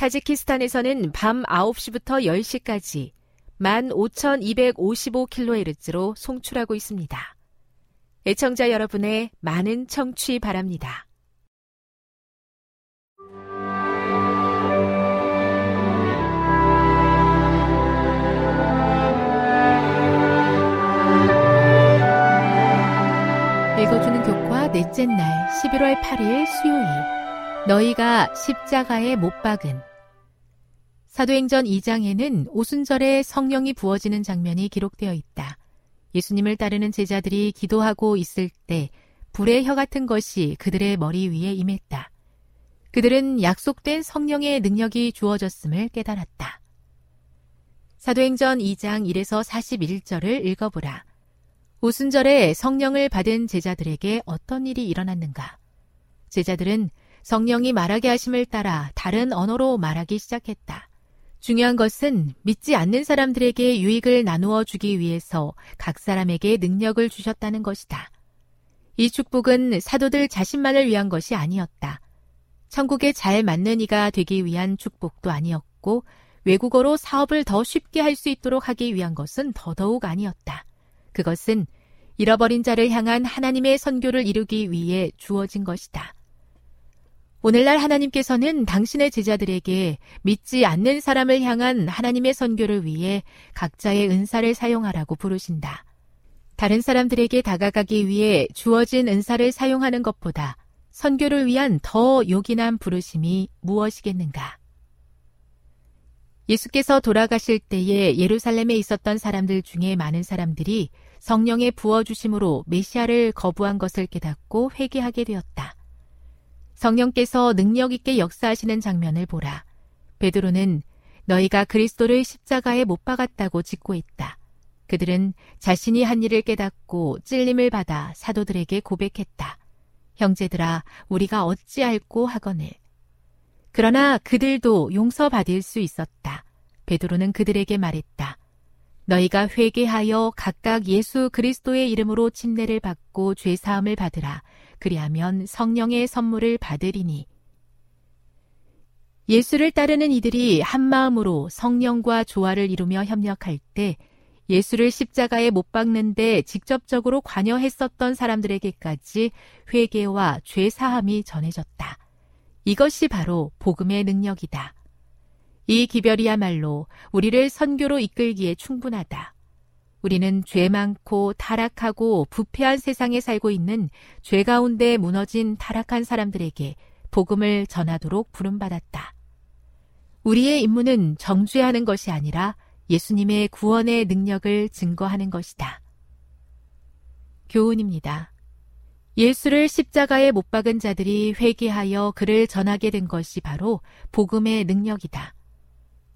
타지키스탄에서는 밤 9시부터 10시까지 15,255kHz로 송출하고 있습니다. 애청자 여러분의 많은 청취 바랍니다. 읽어주는 교과 넷째 날 11월 8일 수요일 너희가 십자가에 못 박은 사도행전 2장에는 오순절에 성령이 부어지는 장면이 기록되어 있다. 예수님을 따르는 제자들이 기도하고 있을 때 불의 혀 같은 것이 그들의 머리 위에 임했다. 그들은 약속된 성령의 능력이 주어졌음을 깨달았다. 사도행전 2장 1에서 41절을 읽어보라. 오순절에 성령을 받은 제자들에게 어떤 일이 일어났는가? 제자들은 성령이 말하게 하심을 따라 다른 언어로 말하기 시작했다. 중요한 것은 믿지 않는 사람들에게 유익을 나누어 주기 위해서 각 사람에게 능력을 주셨다는 것이다. 이 축복은 사도들 자신만을 위한 것이 아니었다. 천국에 잘 맞는 이가 되기 위한 축복도 아니었고 외국어로 사업을 더 쉽게 할 수 있도록 하기 위한 것은 더더욱 아니었다. 그것은 잃어버린 자를 향한 하나님의 선교를 이루기 위해 주어진 것이다. 오늘날 하나님께서는 당신의 제자들에게 믿지 않는 사람을 향한 하나님의 선교를 위해 각자의 은사를 사용하라고 부르신다. 다른 사람들에게 다가가기 위해 주어진 은사를 사용하는 것보다 선교를 위한 더 요긴한 부르심이 무엇이겠는가? 예수께서 돌아가실 때에 예루살렘에 있었던 사람들 중에 많은 사람들이 성령의 부어주심으로 메시아를 거부한 것을 깨닫고 회개하게 되었다. 성령께서 능력 있게 역사하시는 장면을 보라. 베드로는 너희가 그리스도를 십자가에 못 박았다고 짓고 있다. 그들은 자신이 한 일을 깨닫고 찔림을 받아 사도들에게 고백했다. 형제들아, 우리가 어찌할꼬 하거늘. 그러나 그들도 용서받을 수 있었다. 베드로는 그들에게 말했다. 너희가 회개하여 각각 예수 그리스도의 이름으로 침례를 받고 죄 사함을 받으라. 그리하면 성령의 선물을 받으리니 예수를 따르는 이들이 한 마음으로 성령과 조화를 이루며 협력할 때 예수를 십자가에 못 박는데 직접적으로 관여했었던 사람들에게까지 회개와 죄 사함이 전해졌다. 이것이 바로 복음의 능력이다. 이 기별이야말로 우리를 선교로 이끌기에 충분하다. 우리는 죄 많고 타락하고 부패한 세상에 살고 있는 죄 가운데 무너진 타락한 사람들에게 복음을 전하도록 부름받았다. 우리의 임무는 정죄하는 것이 아니라 예수님의 구원의 능력을 증거하는 것이다. 교훈입니다. 예수를 십자가에 못 박은 자들이 회개하여 그를 전하게 된 것이 바로 복음의 능력이다.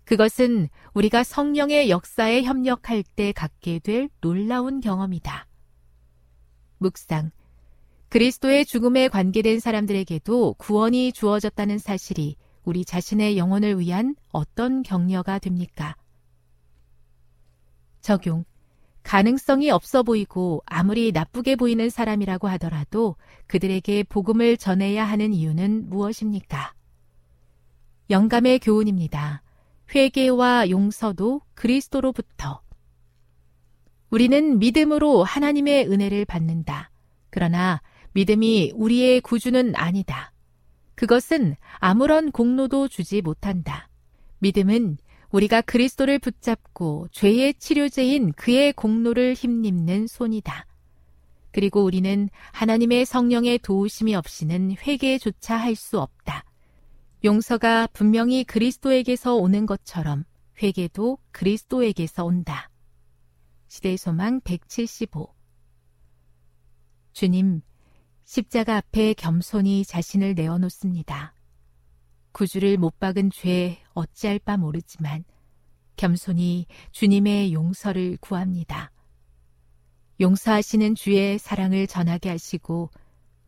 그것은 우리가 성령의 역사에 협력할 때 갖게 될 놀라운 경험이다. 묵상. 그리스도의 죽음에 관계된 사람들에게도 구원이 주어졌다는 사실이 우리 자신의 영혼을 위한 어떤 격려가 됩니까? 적용. 가능성이 없어 보이고 아무리 나쁘게 보이는 사람이라고 하더라도 그들에게 복음을 전해야 하는 이유는 무엇입니까? 영감의 교훈입니다. 회개와 용서도 그리스도로부터. 우리는 믿음으로 하나님의 은혜를 받는다. 그러나 믿음이 우리의 구주는 아니다. 그것은 아무런 공로도 주지 못한다. 믿음은 우리가 그리스도를 붙잡고 죄의 치료제인 그의 공로를 힘입는 손이다. 그리고 우리는 하나님의 성령의 도우심이 없이는 회개조차 할 수 없다. 용서가 분명히 그리스도에게서 오는 것처럼 회개도 그리스도에게서 온다. 시대의 소망 175 주님, 십자가 앞에 겸손히 자신을 내어놓습니다. 구주를 못 박은 죄 어찌할 바 모르지만 겸손히 주님의 용서를 구합니다. 용서하시는 주의 사랑을 전하게 하시고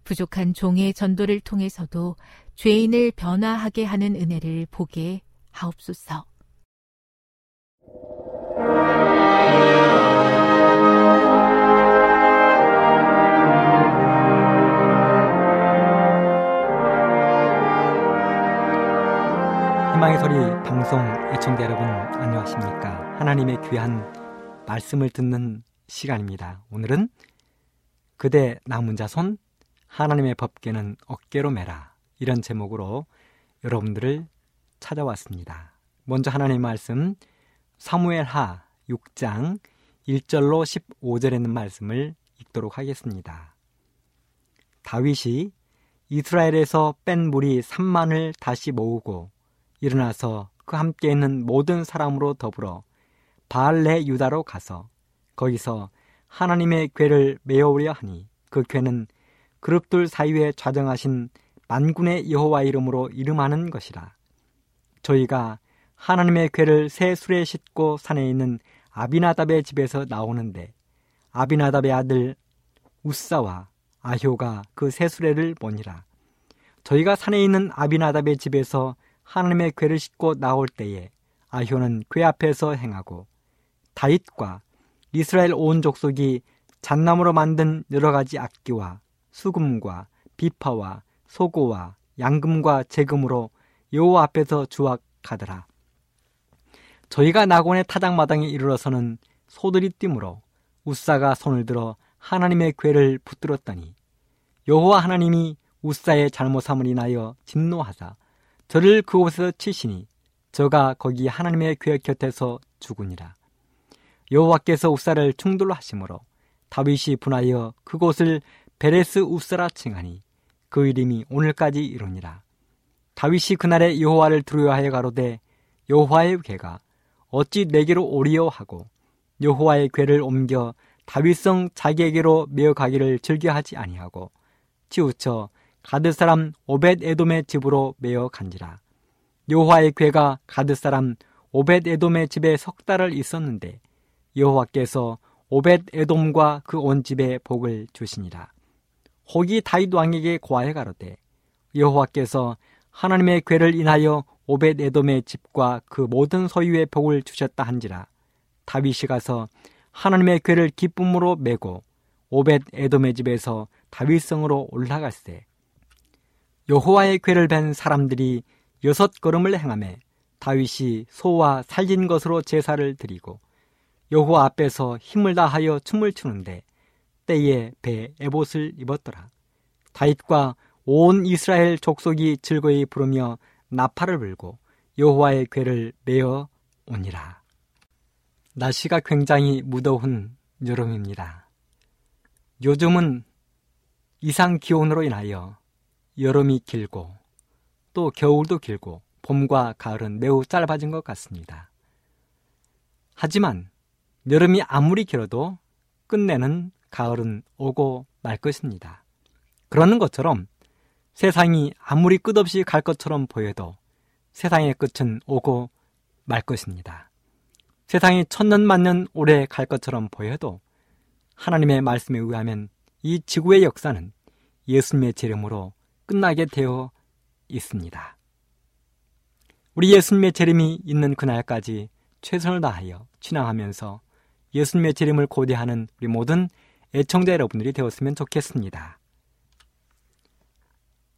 부족한 종의 전도를 통해서도 죄인을 변화하게 하는 은혜를 보게 하옵소서. 희망의 소리 방송 애청자 여러분 안녕하십니까? 하나님의 귀한 말씀을 듣는 시간입니다. 오늘은 그대 남은 자손 하나님의 법계는 어깨로 매라 이런 제목으로 여러분들을 찾아왔습니다. 먼저 하나님의 말씀 사무엘하 6장 1절로 15절에 있는 말씀을 읽도록 하겠습니다. 다윗이 이스라엘에서 뺀 무리 3만을 다시 모으고 일어나서 그 함께 있는 모든 사람으로 더불어 바알레 유다로 가서 거기서 하나님의 궤를 메어오려 하니 그 궤는 그룹들 사이에 좌정하신 만군의 여호와 이름으로 이름하는 것이라. 저희가 하나님의 궤를 새 술에 싣고 산에 있는 아비나답의 집에서 나오는데 아비나답의 아들 우사와 아효가 그 새 수레를 보니라. 저희가 산에 있는 아비나답의 집에서 하나님의 궤를 싣고 나올 때에 아효는 궤 앞에서 행하고 다윗과 이스라엘 온 족속이 잣나무로 만든 여러 가지 악기와 수금과 비파와 소고와 양금과 재금으로 여호와 앞에서 주악하더라. 저희가 낙원의 타작마당에 이르러서는 소들이 뛰므로 우사가 손을 들어 하나님의 궤를 붙들었더니 여호와 하나님이 우사의 잘못함을 인하여 진노하사 저를 그곳에서 치시니 저가 거기 하나님의 궤 곁에서 죽으니라. 여호와께서 우사를 충돌로 하심으로 다윗이 분하여 그곳을 베레스 우사라 칭하니 그 이름이 오늘까지 이르니라. 다윗이 그날에 여호와를 두려워하여 가로되 여호와의 궤가 어찌 내게로 오리요 하고 여호와의 궤를 옮겨 다윗성 자기에게로 메어 가기를 즐겨하지 아니하고 치우쳐 가드 사람 오벳 에돔의 집으로 메어 간지라. 여호와의 궤가 가드 사람 오벳 에돔의 집에 석 달을 있었는데 여호와께서 오벳 에돔과 그 온 집에 복을 주시니라. 혹이 다윗 왕에게 고하여 가로되 여호와께서 하나님의 궤를 인하여 오벳 에돔의 집과 그 모든 소유의 복을 주셨다 한지라. 다윗이 가서 하나님의 궤를 기쁨으로 메고 오벳 에돔의 집에서 다윗성으로 올라갈세 여호와의 궤를 벤 사람들이 여섯 걸음을 행함에 다윗이 소와 살린 것으로 제사를 드리고 여호와 앞에서 힘을 다하여 춤을 추는데 때에 배 에봇을 입었더라. 다윗과 온 이스라엘 족속이 즐거이 부르며 나팔을 불고 여호와의 궤를 메어 오니라. 날씨가 굉장히 무더운 여름입니다. 요즘은 이상 기온으로 인하여 여름이 길고 또 겨울도 길고 봄과 가을은 매우 짧아진 것 같습니다. 하지만 여름이 아무리 길어도 끝내는 가을은 오고 말 것입니다. 그러는 것처럼 세상이 아무리 끝없이 갈 것처럼 보여도 세상의 끝은 오고 말 것입니다. 세상이 천년 만년 오래 갈 것처럼 보여도 하나님의 말씀에 의하면 이 지구의 역사는 예수님의 재림으로 끝나게 되어 있습니다. 우리 예수님의 재림이 있는 그날까지 최선을 다하여 신앙하면서 예수님의 재림을 고대하는 우리 모든 애청자 여러분들이 되었으면 좋겠습니다.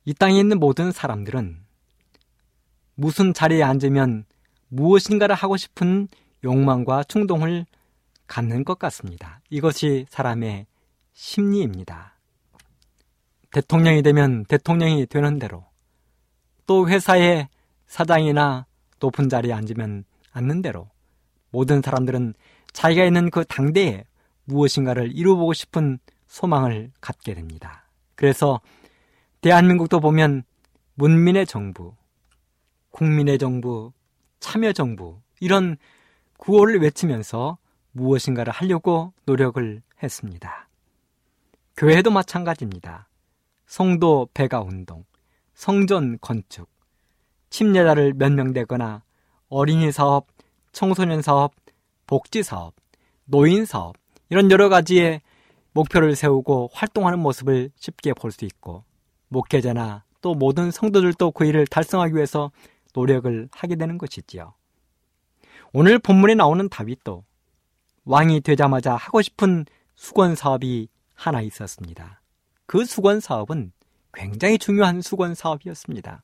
이 땅에 있는 모든 사람들은 무슨 자리에 앉으면 무엇인가를 하고 싶은 욕망과 충동을 갖는 것 같습니다. 이것이 사람의 심리입니다. 대통령이 되면 대통령이 되는 대로 또 회사의 사장이나 높은 자리에 앉으면 앉는 대로 모든 사람들은 자기가 있는 그 당대에 무엇인가를 이루어보고 싶은 소망을 갖게 됩니다. 그래서 대한민국도 보면 문민의 정부, 국민의 정부, 참여 정부 이런 구호를 외치면서 무엇인가를 하려고 노력을 했습니다. 교회도 마찬가지입니다. 성도 배가 운동, 성전 건축, 침례자를 몇명 되거나 어린이 사업, 청소년 사업, 복지 사업, 노인 사업 이런 여러 가지의 목표를 세우고 활동하는 모습을 쉽게 볼 수 있고 목회자나 또 모든 성도들도 그 일을 달성하기 위해서 노력을 하게 되는 것이지요. 오늘 본문에 나오는 다윗도 왕이 되자마자 하고 싶은 수건 사업이 하나 있었습니다. 그 수건 사업은 굉장히 중요한 수건 사업이었습니다.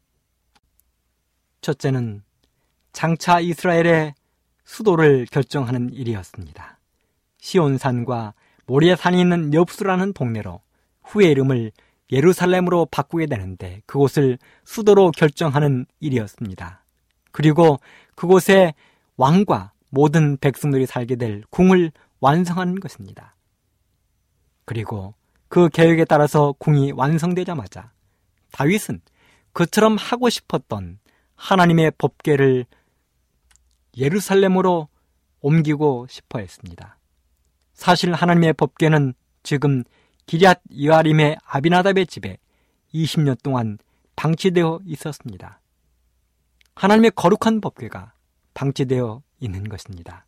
첫째는 장차 이스라엘의 수도를 결정하는 일이었습니다. 시온산과 모리아산이 있는 엽수라는 동네로 후의 이름을 예루살렘으로 바꾸게 되는데 그곳을 수도로 결정하는 일이었습니다. 그리고 그곳에 왕과 모든 백성들이 살게 될 궁을 완성하는 것입니다. 그리고 그 계획에 따라서 궁이 완성되자마자 다윗은 그처럼 하고 싶었던 하나님의 법계를 예루살렘으로 옮기고 싶어 했습니다. 사실 하나님의 법계는 지금 기리앗 이아림의 아비나답의 집에 20년 동안 방치되어 있었습니다. 하나님의 거룩한 법궤가 방치되어 있는 것입니다.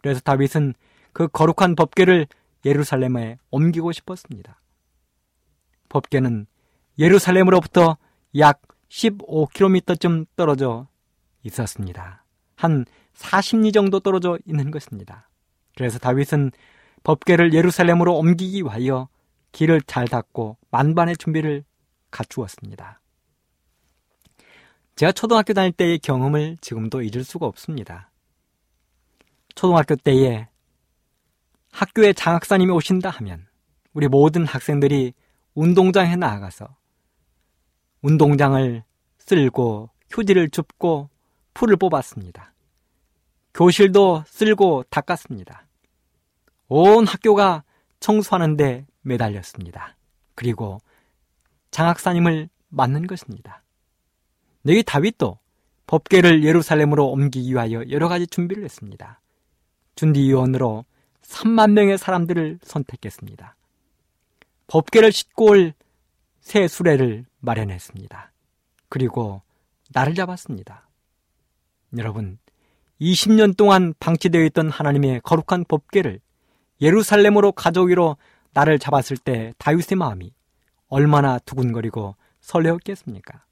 그래서 다윗은 그 거룩한 법궤를 예루살렘에 옮기고 싶었습니다. 법궤는 예루살렘으로부터 약 15km쯤 떨어져 있었습니다. 한 40리 정도 떨어져 있는 것입니다. 그래서 다윗은 법궤를 예루살렘으로 옮기기 위하여 길을 잘 닫고 만반의 준비를 갖추었습니다. 제가 초등학교 다닐 때의 경험을 지금도 잊을 수가 없습니다. 초등학교 때에 학교에 장학사님이 오신다 하면 우리 모든 학생들이 운동장에 나아가서 운동장을 쓸고 휴지를 줍고 풀을 뽑았습니다. 교실도 쓸고 닦았습니다. 온 학교가 청소하는데 매달렸습니다. 그리고 장학사님을 맞는 것입니다. 너희 다윗도 법계를 예루살렘으로 옮기기 위하여 여러 가지 준비를 했습니다. 준비위원으로 3만 명의 사람들을 선택했습니다. 법계를 싣고 올 새 수레를 마련했습니다. 그리고 나를 잡았습니다. 여러분, 20년 동안 방치되어 있던 하나님의 거룩한 법계를 예루살렘으로 가져오기로 나를 잡았을 때 다윗의 마음이 얼마나 두근거리고 설레었겠습니까?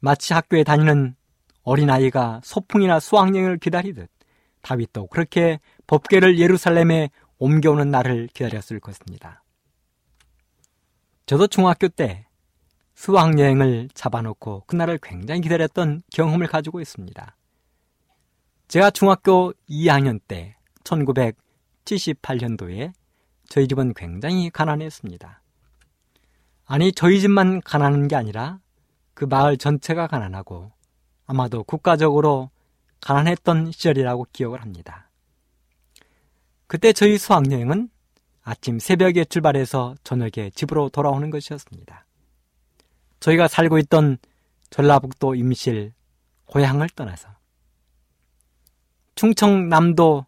마치 학교에 다니는 어린아이가 소풍이나 수학여행을 기다리듯 다윗도 그렇게 법궤를 예루살렘에 옮겨오는 날을 기다렸을 것입니다. 저도 중학교 때 수학여행을 잡아놓고 그날을 굉장히 기다렸던 경험을 가지고 있습니다. 제가 중학교 2학년 때 1978년도에 저희 집은 굉장히 가난했습니다. 아니, 저희 집만 가난한 게 아니라 그 마을 전체가 가난하고 아마도 국가적으로 가난했던 시절이라고 기억을 합니다. 그때 저희 수학여행은 아침 새벽에 출발해서 저녁에 집으로 돌아오는 것이었습니다. 저희가 살고 있던 전라북도 임실 고향을 떠나서 충청남도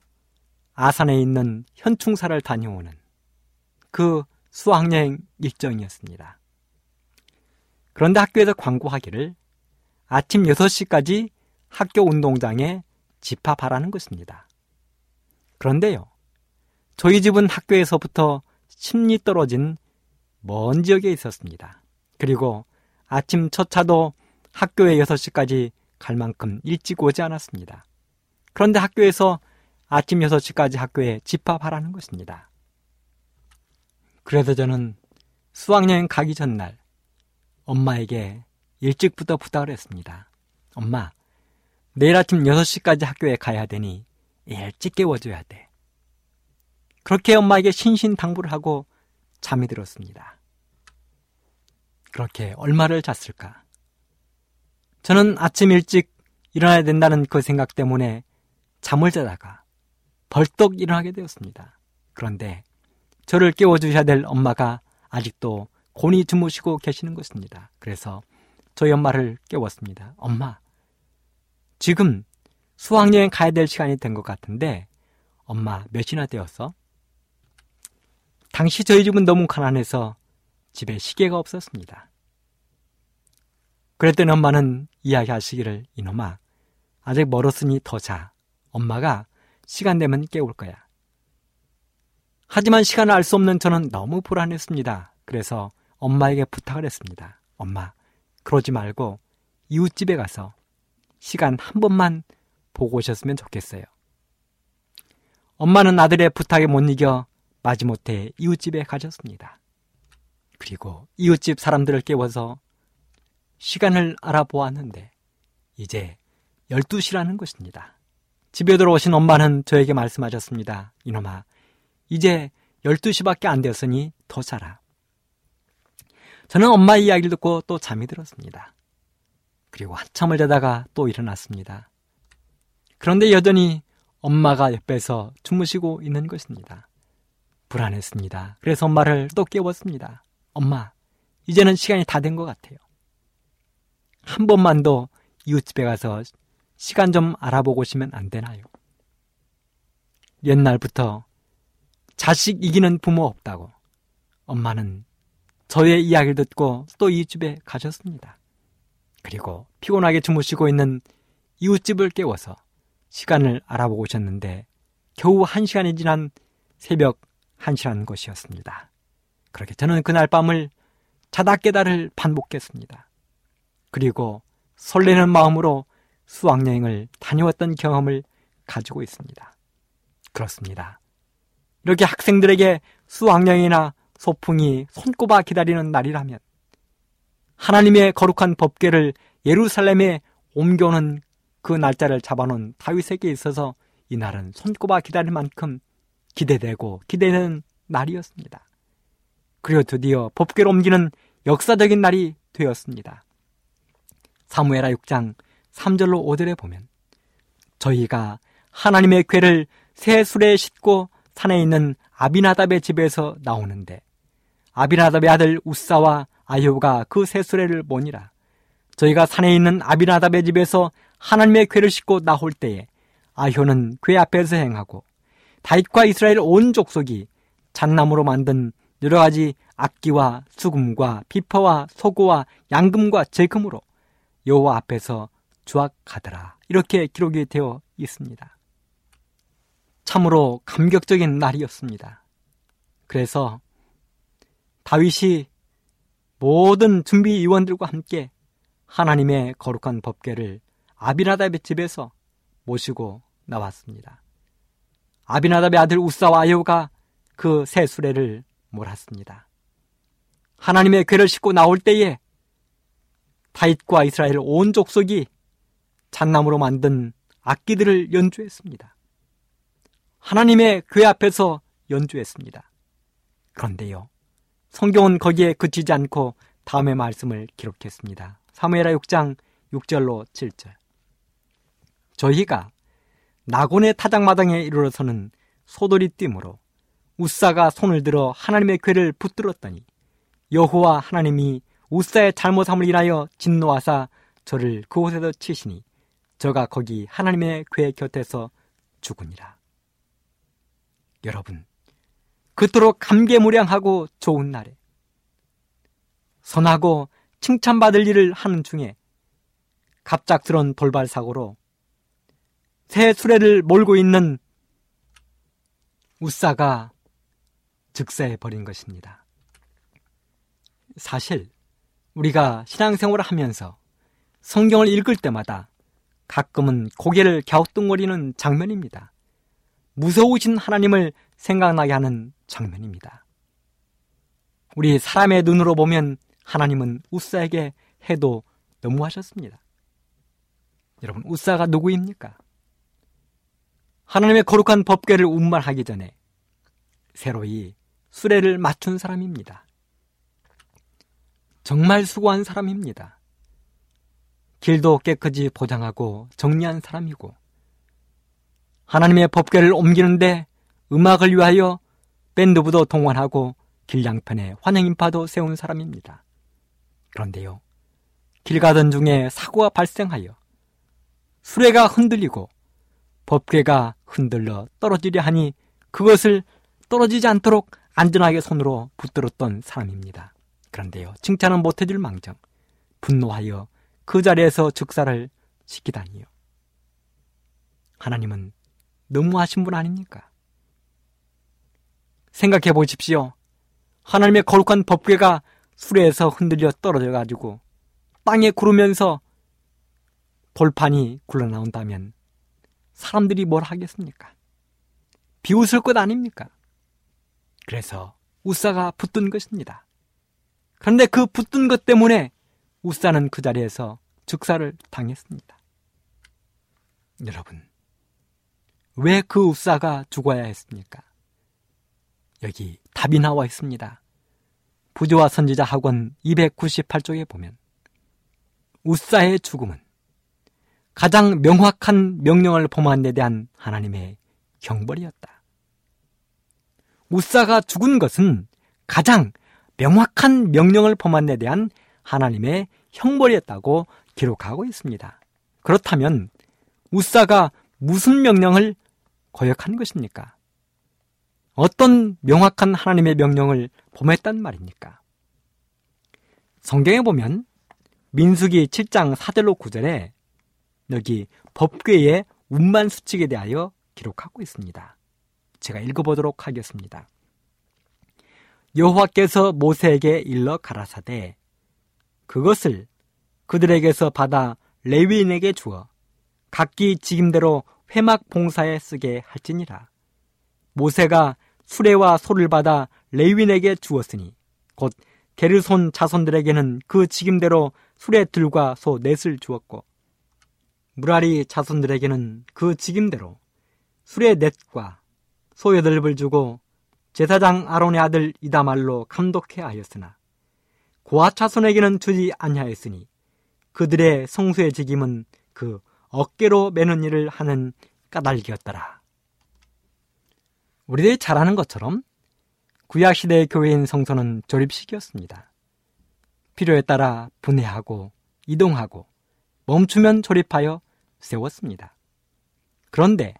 아산에 있는 현충사를 다녀오는 그 수학여행 일정이었습니다. 그런데 학교에서 광고하기를 아침 6시까지 학교 운동장에 집합하라는 것입니다. 그런데요, 저희 집은 학교에서부터 10리 떨어진 먼 지역에 있었습니다. 그리고 아침 첫 차도 학교에 6시까지 갈 만큼 일찍 오지 않았습니다. 그런데 학교에서 아침 6시까지 학교에 집합하라는 것입니다. 그래서 저는 수학여행 가기 전날 엄마에게 일찍부터 부탁을 했습니다. 엄마, 내일 아침 6시까지 학교에 가야 되니 일찍 깨워줘야 돼. 그렇게 엄마에게 신신당부를 하고 잠이 들었습니다. 그렇게 얼마를 잤을까? 저는 아침 일찍 일어나야 된다는 그 생각 때문에 잠을 자다가 벌떡 일어나게 되었습니다. 그런데 저를 깨워주셔야 될 엄마가 아직도 곤히 주무시고 계시는 것입니다. 그래서 저희 엄마를 깨웠습니다. 엄마, 지금 수학여행 가야 될 시간이 된 것 같은데 엄마 몇이나 되었어? 당시 저희 집은 너무 가난해서 집에 시계가 없었습니다. 그랬더니 엄마는 이야기하시기를 이놈아 아직 멀었으니 더 자. 엄마가 시간 되면 깨울 거야. 하지만 시간을 알 수 없는 저는 너무 불안했습니다. 그래서 엄마에게 부탁을 했습니다. 엄마, 그러지 말고 이웃집에 가서 시간 한 번만 보고 오셨으면 좋겠어요. 엄마는 아들의 부탁에 못 이겨 마지못해 이웃집에 가셨습니다. 그리고 이웃집 사람들을 깨워서 시간을 알아보았는데 이제 12시라는 것입니다. 집에 들어오신 엄마는 저에게 말씀하셨습니다. 이놈아, 이제 12시밖에 안 되었으니 더 자라. 저는 엄마 이야기를 듣고 또 잠이 들었습니다. 그리고 한참을 자다가 또 일어났습니다. 그런데 여전히 엄마가 옆에서 주무시고 있는 것입니다. 불안했습니다. 그래서 엄마를 또 깨웠습니다. 엄마, 이제는 시간이 다 된 것 같아요. 한 번만 더 이웃집에 가서 시간 좀 알아보고 오시면 안 되나요? 옛날부터 자식 이기는 부모 없다고 엄마는 저의 이야기를 듣고 또 이웃집에 가셨습니다. 그리고 피곤하게 주무시고 있는 이웃집을 깨워서 시간을 알아보고 오셨는데 겨우 한 시간이 지난 새벽 1시라는 것이었습니다. 그렇게 저는 그날 밤을 자다 깨달을 반복했습니다. 그리고 설레는 마음으로 수학여행을 다녀왔던 경험을 가지고 있습니다. 그렇습니다. 이렇게 학생들에게 수학여행이나 소풍이 손꼽아 기다리는 날이라면 하나님의 거룩한 법궤를 예루살렘에 옮겨오는 그 날짜를 잡아놓은 다윗에게 있어서 이 날은 손꼽아 기다릴 만큼 기대되고 기대되는 날이었습니다. 그리고 드디어 법궤를 옮기는 역사적인 날이 되었습니다. 사무에라 6장 3절로 5절에 보면 저희가 하나님의 궤를 새 술에 싣고 산에 있는 아비나답의 집에서 나오는데 아비나답의 아들 우사와 아효가 그 새 수레를 보니라. 저희가 산에 있는 아비나답의 집에서 하나님의 궤를 싣고 나올 때에 아효는 궤 앞에서 행하고 다윗과 이스라엘 온 족속이 잣나무로 만든 여러 가지 악기와 수금과 비퍼와 소고와 양금과 제금으로 여호와 앞에서 주악하더라. 이렇게 기록이 되어 있습니다. 참으로 감격적인 날이었습니다. 그래서 다윗이 모든 준비 위원들과 함께 하나님의 거룩한 법궤를 아비나답의 집에서 모시고 나왔습니다. 아비나답의 아들 우사와 아요가 그 새 수레를 몰았습니다. 하나님의 궤를 싣고 나올 때에 다윗과 이스라엘 온 족속이 잣나무로 만든 악기들을 연주했습니다. 하나님의 궤 앞에서 연주했습니다. 그런데요, 성경은 거기에 그치지 않고 다음의 말씀을 기록했습니다. 사무엘하 6장 6절로 7절. 저희가 나곤의 타작마당에 이르러서는 소돌이 띠므로 우사가 손을 들어 하나님의 궤를 붙들었더니 여호와 하나님이 우사의 잘못함을 인하여 진노하사 저를 그곳에서 치시니 저가 거기 하나님의 궤 곁에서 죽으니라. 여러분, 그토록 감개무량하고 좋은 날에 선하고 칭찬받을 일을 하는 중에 갑작스런 돌발 사고로 새 수레를 몰고 있는 우사가 즉사해 버린 것입니다. 사실 우리가 신앙생활을 하면서 성경을 읽을 때마다 가끔은 고개를 갸우뚱거리는 장면입니다. 무서우신 하나님을 생각나게 하는 장면입니다. 우리 사람의 눈으로 보면 하나님은 우사에게 해도 너무하셨습니다. 여러분, 우사가 누구입니까? 하나님의 거룩한 법궤를 운반하기 전에 새로이 수레를 맞춘 사람입니다. 정말 수고한 사람입니다. 길도 깨끗이 보장하고 정리한 사람이고 하나님의 법궤를 옮기는데 음악을 위하여 밴드부도 동원하고 길 양편에 환영인파도 세운 사람입니다. 그런데요, 길 가던 중에 사고가 발생하여 수레가 흔들리고 법궤가 흔들려 떨어지려 하니 그것을 떨어지지 않도록 안전하게 손으로 붙들었던 사람입니다. 그런데요, 칭찬은 못해줄 망정 분노하여 그 자리에서 즉사를 시키다니요. 하나님은 너무하신 분 아닙니까? 생각해 보십시오. 하나님의 거룩한 법궤가 수레에서 흔들려 떨어져 가지고 땅에 구르면서 돌판이 굴러나온다면 사람들이 뭘 하겠습니까? 비웃을 것 아닙니까? 그래서 우사가 붙든 것입니다. 그런데 그 붙든 것 때문에 우사는 그 자리에서 즉사를 당했습니다. 여러분, 왜 그 우사가 죽어야 했습니까? 여기 답이 나와 있습니다. 부조와 선지자 학원 298쪽에 보면 우사의 죽음은 가장 명확한 명령을 범한 데 대한 하나님의 경벌이었다. 우사가 죽은 것은 가장 명확한 명령을 범한 데 대한 하나님의 형벌이었다고 기록하고 있습니다. 그렇다면 우사가 무슨 명령을 거역한 것입니까? 어떤 명확한 하나님의 명령을 범했단 말입니까? 성경에 보면 민수기 7장 4절로 9절에 여기 법궤의 운만 수칙에 대하여 기록하고 있습니다. 제가 읽어보도록 하겠습니다. 여호와께서 모세에게 일러 가라사대 그것을 그들에게서 받아 레위인에게 주어 각기 직임대로 회막 봉사에 쓰게 할지니라. 모세가 수레와 소를 받아 레위인에게 주었으니 곧 게르손 자손들에게는 그 직임대로 수레 들과 소 넷을 주었고 무라리 자손들에게는 그 직임대로 수레 넷과 소 여덟을 주고 제사장 아론의 아들 이다말로 감독해 하였으나 고아 차손에게는 주지 아니하였으니 그들의 성수의 직임은 그 어깨로 매는 일을 하는 까닭이었더라. 우리들이 잘 아는 것처럼 구약시대의 교회인 성소는 조립식이었습니다. 필요에 따라 분해하고 이동하고 멈추면 조립하여 세웠습니다. 그런데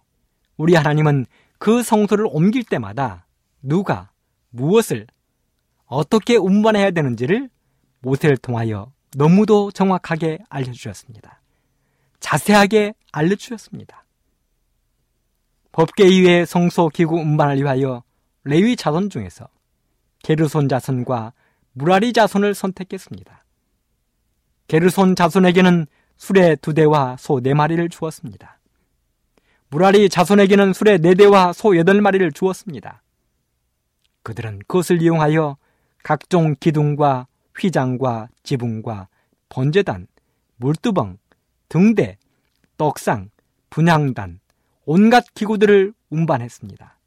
우리 하나님은 그 성소를 옮길 때마다 누가 무엇을 어떻게 운반해야 되는지를 모세를 통하여 너무도 정확하게 알려주셨습니다. 자세하게 알려주셨습니다. 법계 이외의 성소 기구 운반을 위하여 레위 자손 중에서 게르손 자손과 무라리 자손을 선택했습니다. 게르손 자손에게는 수레 두 대와 소 네 마리를 주었습니다. 무라리 자손에게는 수레 네 대와 소 여덟 마리를 주었습니다. 그들은 그것을 이용하여 각종 기둥과 휘장과 지붕과 번제단, 물두벙, 등대, 떡상, 분향단, 온갖 기구들을 운반했습니다.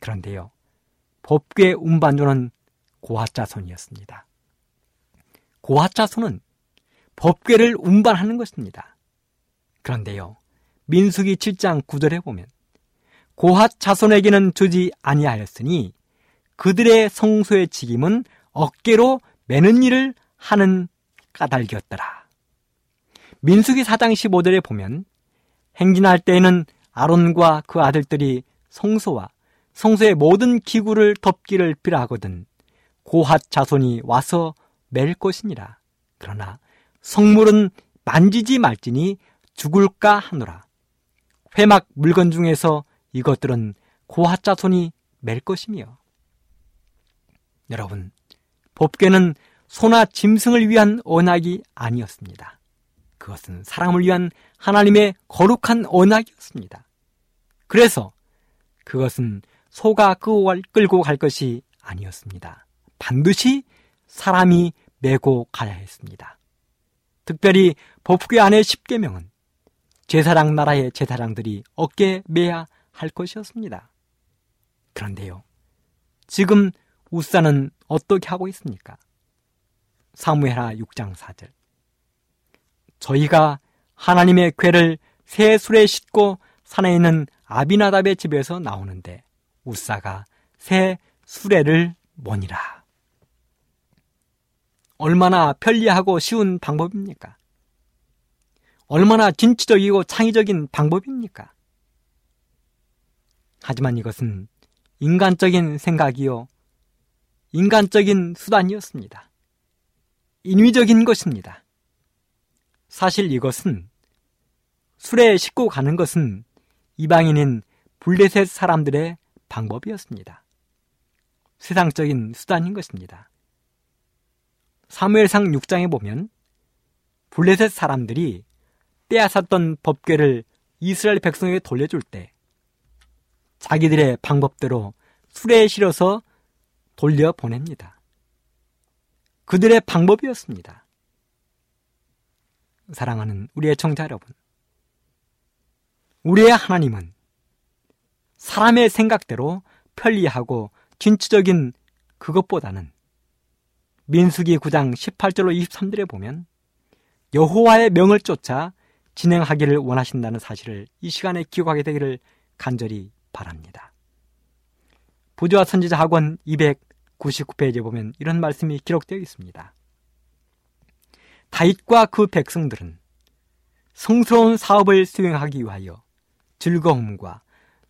그런데요, 법궤 운반조는 고하자손이었습니다. 고하자손은 법궤를 운반하는 것입니다. 그런데요, 민수기 7장 9절에 보면 고핫 자손에게는 주지 아니하였으니 그들의 성소의 직임은 어깨로 매는 일을 하는 까닭이었더라. 민수기 4장 15절에 보면 행진할 때에는 아론과 그 아들들이 성소와 성소의 모든 기구를 덮기를 비라하거든 고핫 자손이 와서 맬 것이니라. 그러나 성물은 만지지 말지니 죽을까 하노라. 회막 물건 중에서 이것들은 고핫 자손이 맬 것이며. 여러분, 법궤는 소나 짐승을 위한 언약이 아니었습니다. 그것은 사람을 위한 하나님의 거룩한 언약이었습니다. 그래서 그것은 소가 끌고 갈 것이 아니었습니다. 반드시 사람이 메고 가야 했습니다. 특별히 법궤 안의 십계명은 제사장 나라의 제사장들이 어깨에 매야 할 것이었습니다. 그런데요, 지금 우사는 어떻게 하고 있습니까? 사무엘하 6장 4절. 저희가 하나님의 괴를 새 술에 싣고 산에 있는 아비나답의 집에서 나오는데 우사가 새 수레를 모니라. 얼마나 편리하고 쉬운 방법입니까? 얼마나 진취적이고 창의적인 방법입니까? 하지만 이것은 인간적인 생각이요. 인간적인 수단이었습니다. 인위적인 것입니다. 사실 이것은 술에 싣고 가는 것은 이방인인 블레셋 사람들의 방법이었습니다. 세상적인 수단인 것입니다. 사무엘상 6장에 보면 블레셋 사람들이 빼앗았던 법궤를 이스라엘 백성에게 돌려줄 때 자기들의 방법대로 술에 실어서 돌려보냅니다. 그들의 방법이었습니다. 사랑하는 우리의 청자 여러분. 우리의 하나님은 사람의 생각대로 편리하고 진취적인 그것보다는 민수기 9장 18절로 23절에 보면 여호와의 명을 쫓아 진행하기를 원하신다는 사실을 이 시간에 기억하게 되기를 간절히 바랍니다. 부조와 선지자 학원 299페이지에 보면 이런 말씀이 기록되어 있습니다. 다윗과 그 백성들은 성스러운 사업을 수행하기 위하여 즐거움과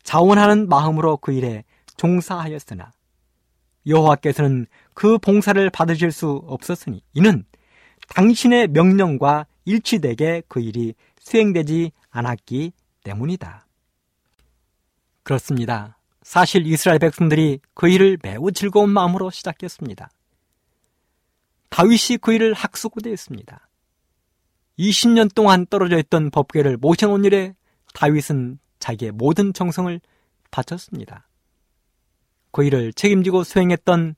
자원하는 마음으로 그 일에 종사하였으나 여호와께서는 그 봉사를 받으실 수 없었으니 이는 당신의 명령과 일치되게 그 일이 수행되지 않았기 때문이다. 그렇습니다. 사실 이스라엘 백성들이 그 일을 매우 즐거운 마음으로 시작했습니다. 다윗이 그 일을 학수고대했습니다. 20년 동안 떨어져 있던 법궤를 모셔놓은 일에 다윗은 자기의 모든 정성을 바쳤습니다. 그 일을 책임지고 수행했던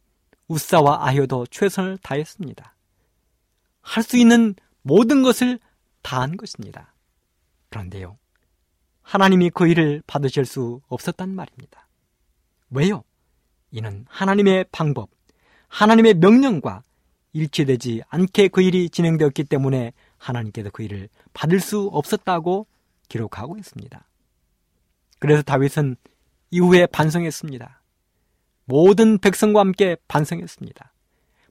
우사와 아효도 최선을 다했습니다. 할 수 있는 모든 것을 다한 것입니다. 그런데요, 하나님이 그 일을 받으실 수 없었단 말입니다. 왜요? 이는 하나님의 방법, 하나님의 명령과 일치되지 않게 그 일이 진행되었기 때문에 하나님께서 그 일을 받을 수 없었다고 기록하고 있습니다. 그래서 다윗은 이후에 반성했습니다. 모든 백성과 함께 반성했습니다.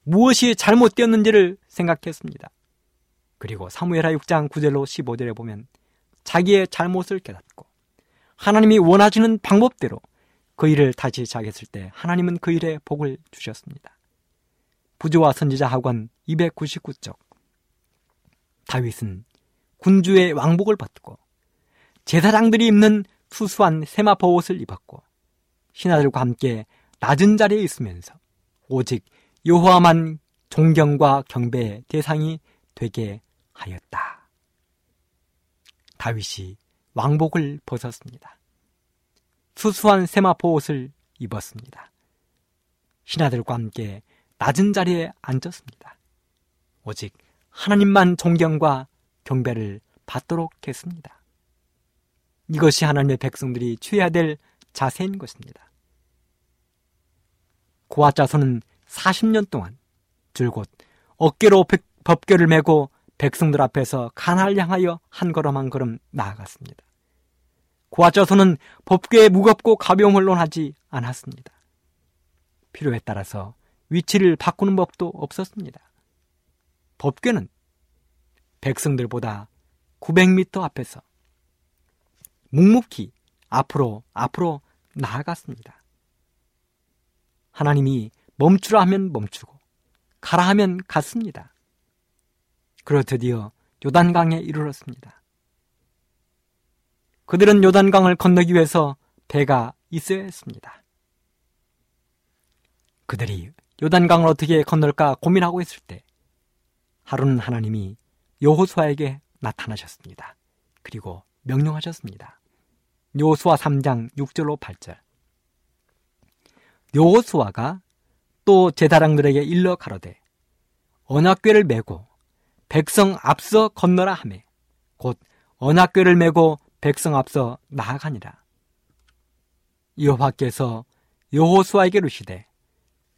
무엇이 잘못되었는지를 생각했습니다. 그리고 사무엘하 6장 9절로 15절에 보면 자기의 잘못을 깨닫고 하나님이 원하시는 방법대로 그 일을 다시 시작했을 때 하나님은 그 일에 복을 주셨습니다. 부조와 선지자 학원 299쪽 다윗은 군주의 왕복을 받고 제사장들이 입는 수수한 세마포 옷을 입었고 신하들과 함께 낮은 자리에 있으면서 오직 여호와만 존경과 경배의 대상이 되게 하였다. 다윗이 왕복을 벗었습니다. 수수한 세마포 옷을 입었습니다. 신하들과 함께 낮은 자리에 앉았습니다. 오직 하나님만 존경과 경배를 받도록 했습니다. 이것이 하나님의 백성들이 취해야 될 자세인 것입니다. 고아자손은 40년 동안 줄곧 어깨로 법궤를 메고 백성들 앞에서 가나를 향하여 한 걸음 한 걸음 나아갔습니다. 고아자손은 법궤에 무겁고 가벼움을 논하지 않았습니다. 필요에 따라서 위치를 바꾸는 법도 없었습니다. 법궤는 백성들보다 900m 앞에서 묵묵히 앞으로 앞으로 나아갔습니다. 하나님이 멈추라 하면 멈추고 가라 하면 갔습니다. 그리고 드디어 요단강에 이르렀습니다. 그들은 요단강을 건너기 위해서 배가 있어야 했습니다. 그들이 요단강을 어떻게 건널까 고민하고 있을 때 하루는 하나님이 여호수아에게 나타나셨습니다. 그리고 명령하셨습니다. 여호수아 3장 6절로 8절. 여호수아가 또 제사장들에게 일러 가로되 언약궤를 메고 백성 앞서 건너라 하매 곧 언약궤를 메고 백성 앞서 나아가니라. 여호와께서 여호수아에게 루시되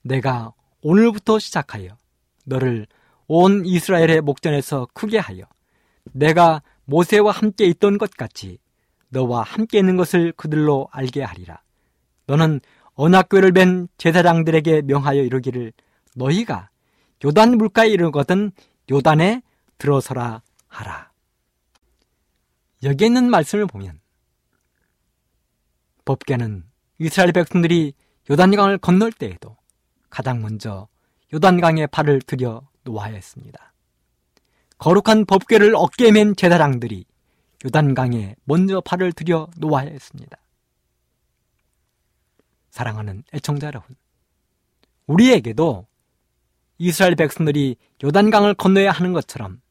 내가 오늘부터 시작하여 너를 온 이스라엘의 목전에서 크게 하여 내가 모세와 함께 있던 것 같이 너와 함께 있는 것을 그들로 알게 하리라. 너는 언약궤를 벤 제사장들에게 명하여 이르기를 너희가 요단 물가에 이르거든 요단에 들어서라 하라. 여기 있는 말씀을 보면 법계는 이스라엘 백성들이 요단강을 건널 때에도 가장 먼저 요단강에 발을 들여 놓아야 했습니다. 거룩한 법궤를 어깨에 맨 제사장들이 요단강에 먼저 발을 들여 놓아야 했습니다. 사랑하는 애청자 여러분, 우리에게도 이스라엘 백성들이 요단강을 건너야 하는 것처럼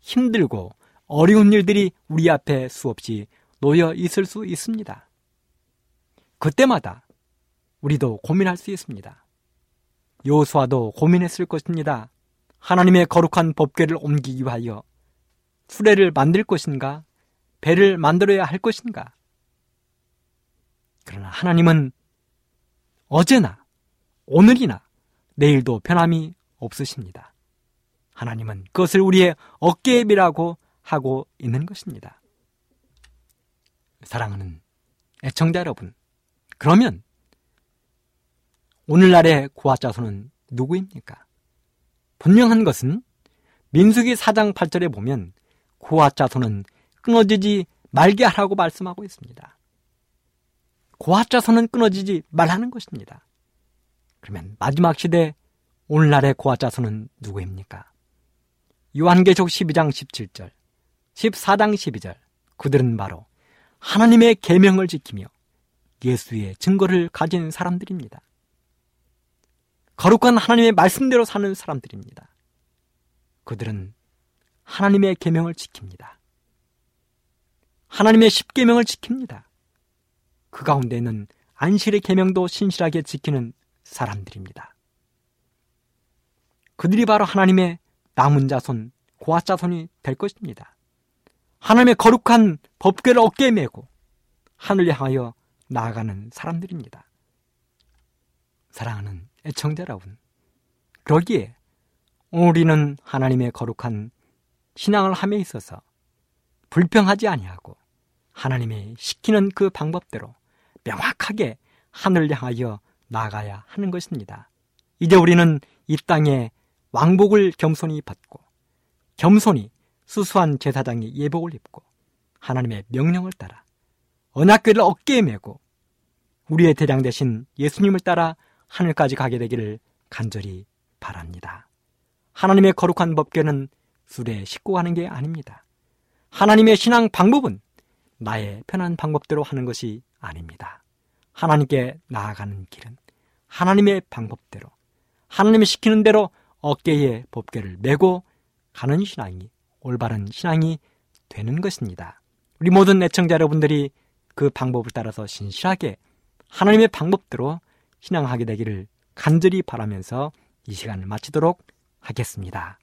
힘들고 어려운 일들이 우리 앞에 수없이 놓여 있을 수 있습니다. 그때마다 우리도 고민할 수 있습니다. 요수아도 고민했을 것입니다. 하나님의 거룩한 법궤를 옮기기 위하여 수레를 만들 것인가? 배를 만들어야 할 것인가? 그러나 하나님은 어제나 오늘이나 내일도 변함이 없으십니다. 하나님은 그것을 우리의 어깨에 비라고 하고 있는 것입니다. 사랑하는 애청자 여러분, 그러면 오늘날의 고아자손은 누구입니까? 분명한 것은 민수기 4장 8절에 보면 고아자손은 끊어지지 말게 하라고 말씀하고 있습니다. 고아자손은 끊어지지 말라는 것입니다. 그러면 마지막 시대 오늘날의 고아자손은 누구입니까? 요한계적 12장 17절, 14장 12절 그들은 바로 하나님의 계명을 지키며 예수의 증거를 가진 사람들입니다. 거룩한 하나님의 말씀대로 사는 사람들입니다. 그들은 하나님의 계명을 지킵니다. 하나님의 십계명을 지킵니다. 그 가운데는 안실의 계명도 신실하게 지키는 사람들입니다. 그들이 바로 하나님의 남은 자손, 고아 자손이 될 것입니다. 하나님의 거룩한 법궤를 어깨에 메고 하늘 향하여 나아가는 사람들입니다. 사랑하는 애청자 여러분, 그러기에 우리는 하나님의 거룩한 신앙을 함에 있어서 불평하지 아니하고 하나님의 시키는 그 방법대로 명확하게 하늘 향하여 나가야 하는 것입니다. 이제 우리는 이 땅에 왕복을 겸손히 받고 겸손히 수수한 제사장이 예복을 입고 하나님의 명령을 따라 언약궤를 어깨에 메고 우리의 대장 대신 예수님을 따라 하늘까지 가게 되기를 간절히 바랍니다. 하나님의 거룩한 법궤는 술에 싣고 가는 게 아닙니다. 하나님의 신앙 방법은 나의 편한 방법대로 하는 것이 아닙니다. 하나님께 나아가는 길은 하나님의 방법대로 하나님이 시키는 대로 어깨에 법궤를 메고 가는 신앙이 올바른 신앙이 되는 것입니다. 우리 모든 애청자 여러분들이 그 방법을 따라서 신실하게 하나님의 방법대로 신앙하게 되기를 간절히 바라면서 이 시간을 마치도록 하겠습니다.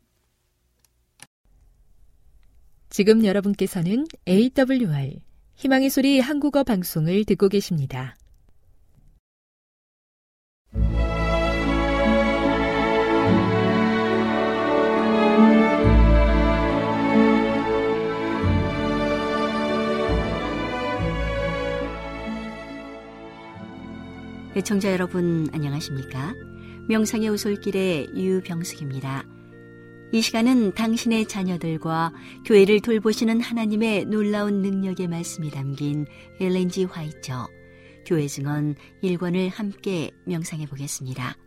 지금 여러분께서는 AWR 희망의 소리 한국어 방송을 듣고 계십니다. 애청자 여러분 안녕하십니까? 명상의 오솔길의 유병숙입니다. 이 시간은 당신의 자녀들과 교회를 돌보시는 하나님의 놀라운 능력의 말씀이 담긴 엘렌지 화이처 교회 증언 1권을 함께 명상해 보겠습니다.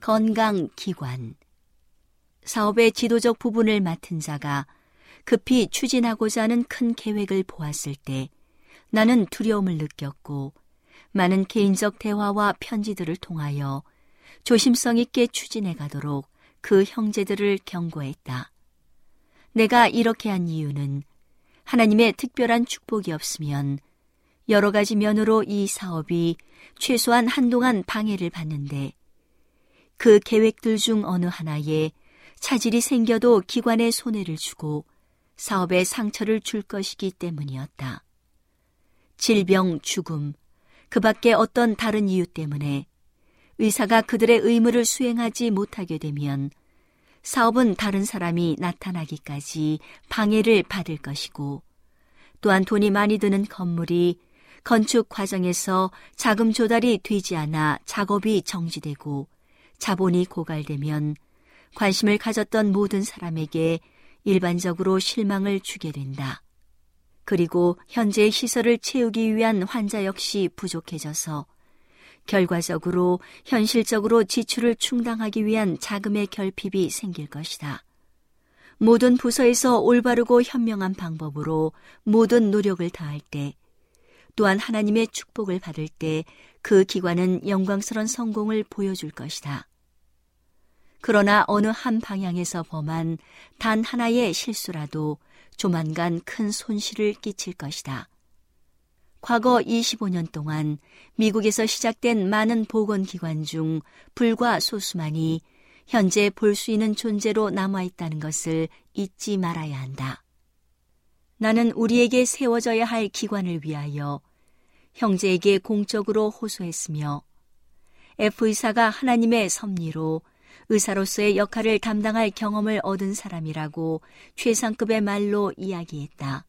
건강 기관 사업의 지도적 부분을 맡은 자가 급히 추진하고자 하는 큰 계획을 보았을 때 나는 두려움을 느꼈고 많은 개인적 대화와 편지들을 통하여 조심성 있게 추진해 가도록 그 형제들을 경고했다. 내가 이렇게 한 이유는 하나님의 특별한 축복이 없으면 여러 가지 면으로 이 사업이 최소한 한동안 방해를 받는데 그 계획들 중 어느 하나에 차질이 생겨도 기관에 손해를 주고 사업에 상처를 줄 것이기 때문이었다. 질병, 죽음, 그 밖에 어떤 다른 이유 때문에 의사가 그들의 의무를 수행하지 못하게 되면 사업은 다른 사람이 나타나기까지 방해를 받을 것이고 또한 돈이 많이 드는 건물이 건축 과정에서 자금 조달이 되지 않아 작업이 정지되고 자본이 고갈되면 관심을 가졌던 모든 사람에게 일반적으로 실망을 주게 된다. 그리고 현재의 시설을 채우기 위한 환자 역시 부족해져서 결과적으로 현실적으로 지출을 충당하기 위한 자금의 결핍이 생길 것이다. 모든 부서에서 올바르고 현명한 방법으로 모든 노력을 다할 때, 또한 하나님의 축복을 받을 때 그 기관은 영광스러운 성공을 보여줄 것이다. 그러나 어느 한 방향에서 범한 단 하나의 실수라도 조만간 큰 손실을 끼칠 것이다. 과거 25년 동안 미국에서 시작된 많은 보건기관 중 불과 소수만이 현재 볼 수 있는 존재로 남아있다는 것을 잊지 말아야 한다. 나는 우리에게 세워져야 할 기관을 위하여 형제에게 공적으로 호소했으며 F 의사가 하나님의 섭리로 의사로서의 역할을 담당할 경험을 얻은 사람이라고 최상급의 말로 이야기했다.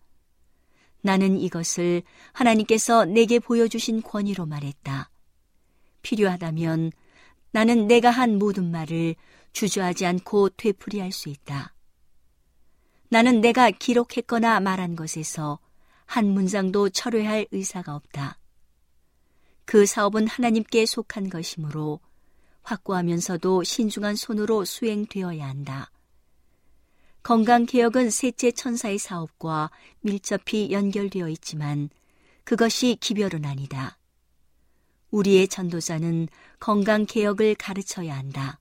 나는 이것을 하나님께서 내게 보여주신 권위로 말했다. 필요하다면 나는 내가 한 모든 말을 주저하지 않고 되풀이할 수 있다. 나는 내가 기록했거나 말한 것에서 한 문장도 철회할 의사가 없다. 그 사업은 하나님께 속한 것이므로 확고하면서도 신중한 손으로 수행되어야 한다. 건강개혁은 셋째 천사의 사업과 밀접히 연결되어 있지만 그것이 기별은 아니다. 우리의 전도자는 건강개혁을 가르쳐야 한다.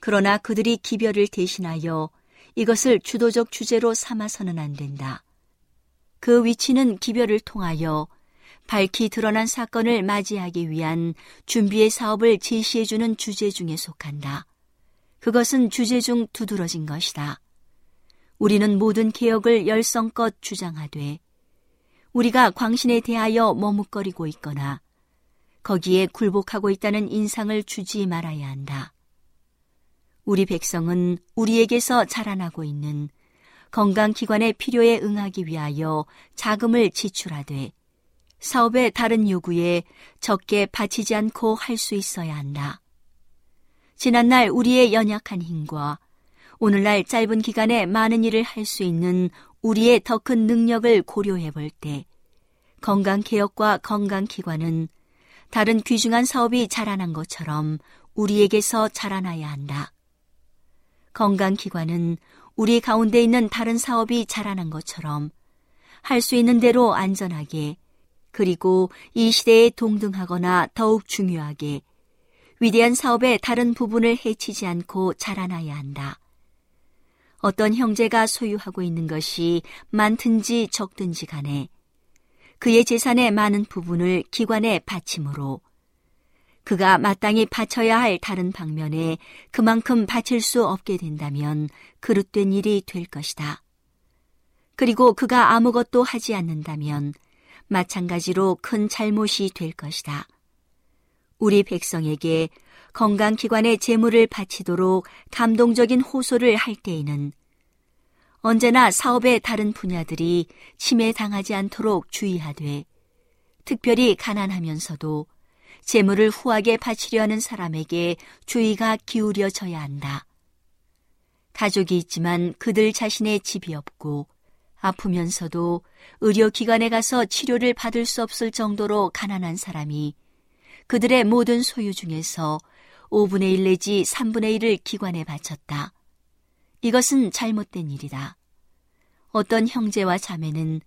그러나 그들이 기별을 대신하여 이것을 주도적 주제로 삼아서는 안 된다. 그 위치는 기별을 통하여 밝히 드러난 사건을 맞이하기 위한 준비의 사업을 제시해주는 주제 중에 속한다. 그것은 주제 중 두드러진 것이다. 우리는 모든 개혁을 열성껏 주장하되 우리가 광신에 대하여 머뭇거리고 있거나 거기에 굴복하고 있다는 인상을 주지 말아야 한다. 우리 백성은 우리에게서 자라나고 있는 건강기관의 필요에 응하기 위하여 자금을 지출하되 사업의 다른 요구에 적게 바치지 않고 할 수 있어야 한다. 지난날 우리의 연약한 힘과 오늘날 짧은 기간에 많은 일을 할 수 있는 우리의 더 큰 능력을 고려해 볼 때 건강개혁과 건강기관은 다른 귀중한 사업이 자라난 것처럼 우리에게서 자라나야 한다. 건강기관은 우리 가운데 있는 다른 사업이 자라난 것처럼 할 수 있는 대로 안전하게 그리고 이 시대에 동등하거나 더욱 중요하게 위대한 사업의 다른 부분을 해치지 않고 자라나야 한다. 어떤 형제가 소유하고 있는 것이 많든지 적든지 간에 그의 재산의 많은 부분을 기관에 바침으로 그가 마땅히 바쳐야 할 다른 방면에 그만큼 바칠 수 없게 된다면 그릇된 일이 될 것이다. 그리고 그가 아무것도 하지 않는다면 마찬가지로 큰 잘못이 될 것이다. 우리 백성에게 건강기관의 재물을 바치도록 감동적인 호소를 할 때에는 언제나 사업의 다른 분야들이 침해당하지 않도록 주의하되 특별히 가난하면서도 재물을 후하게 바치려 하는 사람에게 주의가 기울여져야 한다. 가족이 있지만 그들 자신의 집이 없고 아프면서도 의료기관에 가서 치료를 받을 수 없을 정도로 가난한 사람이 그들의 모든 소유 중에서 5분의 1 내지 3분의 1을 기관에 바쳤다. 이것은 잘못된 일이다. 어떤 형제와 자매는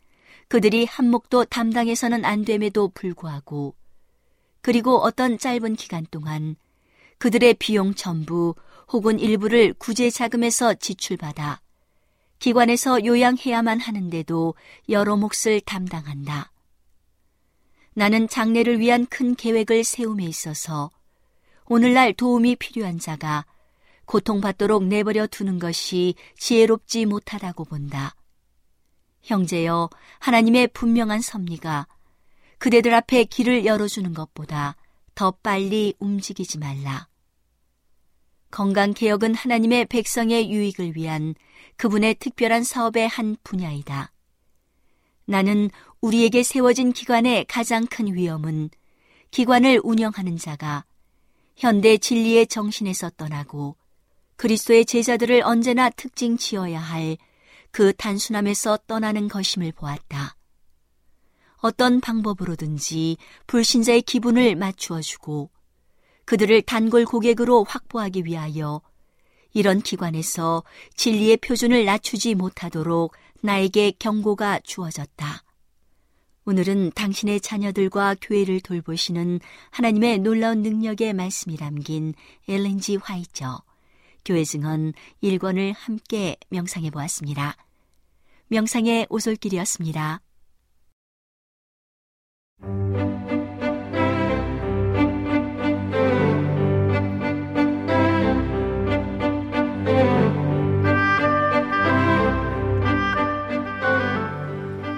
그들이 한 몫도 담당해서는 안 됨에도 불구하고 그리고 어떤 짧은 기간 동안 그들의 비용 전부 혹은 일부를 구제 자금에서 지출받아 기관에서 요양해야만 하는데도 여러 몫을 담당한다. 나는 장례를 위한 큰 계획을 세움에 있어서 오늘날 도움이 필요한 자가 고통받도록 내버려 두는 것이 지혜롭지 못하다고 본다. 형제여, 하나님의 분명한 섭리가 그대들 앞에 길을 열어주는 것보다 더 빨리 움직이지 말라. 건강 개혁은 하나님의 백성의 유익을 위한 그분의 특별한 사업의 한 분야이다. 나는 우리에게 세워진 기관의 가장 큰 위험은 기관을 운영하는 자가 현대 진리의 정신에서 떠나고 그리스도의 제자들을 언제나 특징 지어야 할 그 단순함에서 떠나는 것임을 보았다. 어떤 방법으로든지 불신자의 기분을 맞추어주고 그들을 단골 고객으로 확보하기 위하여 이런 기관에서 진리의 표준을 낮추지 못하도록 나에게 경고가 주어졌다. 오늘은 당신의 자녀들과 교회를 돌보시는 하나님의 놀라운 능력의 말씀이 담긴 엘렌지 화이처 교회 증언 1권을 함께 명상해 보았습니다. 명상의 오솔길이었습니다.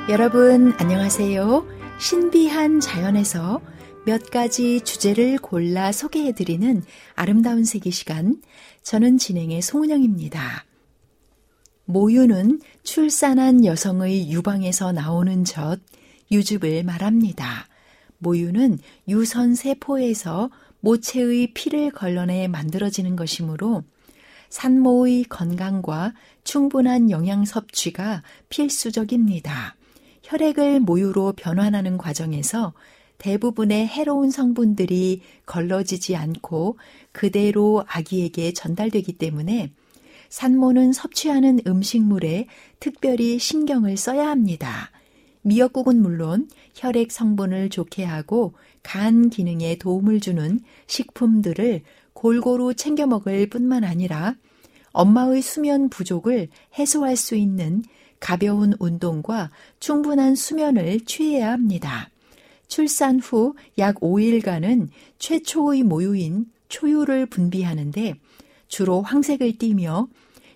여러분 안녕하세요. 신비한 자연에서 몇 가지 주제를 골라 소개해드리는 아름다운 세계 시간. 저는 진행의 송은영입니다. 모유는 출산한 여성의 유방에서 나오는 젖, 유즙을 말합니다. 모유는 유선 세포에서 모체의 피를 걸러내 만들어지는 것이므로 산모의 건강과 충분한 영양 섭취가 필수적입니다. 혈액을 모유로 변환하는 과정에서 대부분의 해로운 성분들이 걸러지지 않고 그대로 아기에게 전달되기 때문에 산모는 섭취하는 음식물에 특별히 신경을 써야 합니다. 미역국은 물론 혈액 성분을 좋게 하고 간 기능에 도움을 주는 식품들을 골고루 챙겨 먹을 뿐만 아니라 엄마의 수면 부족을 해소할 수 있는 가벼운 운동과 충분한 수면을 취해야 합니다. 출산 후 약 5일간은 최초의 모유인 초유를 분비하는데 주로 황색을 띠며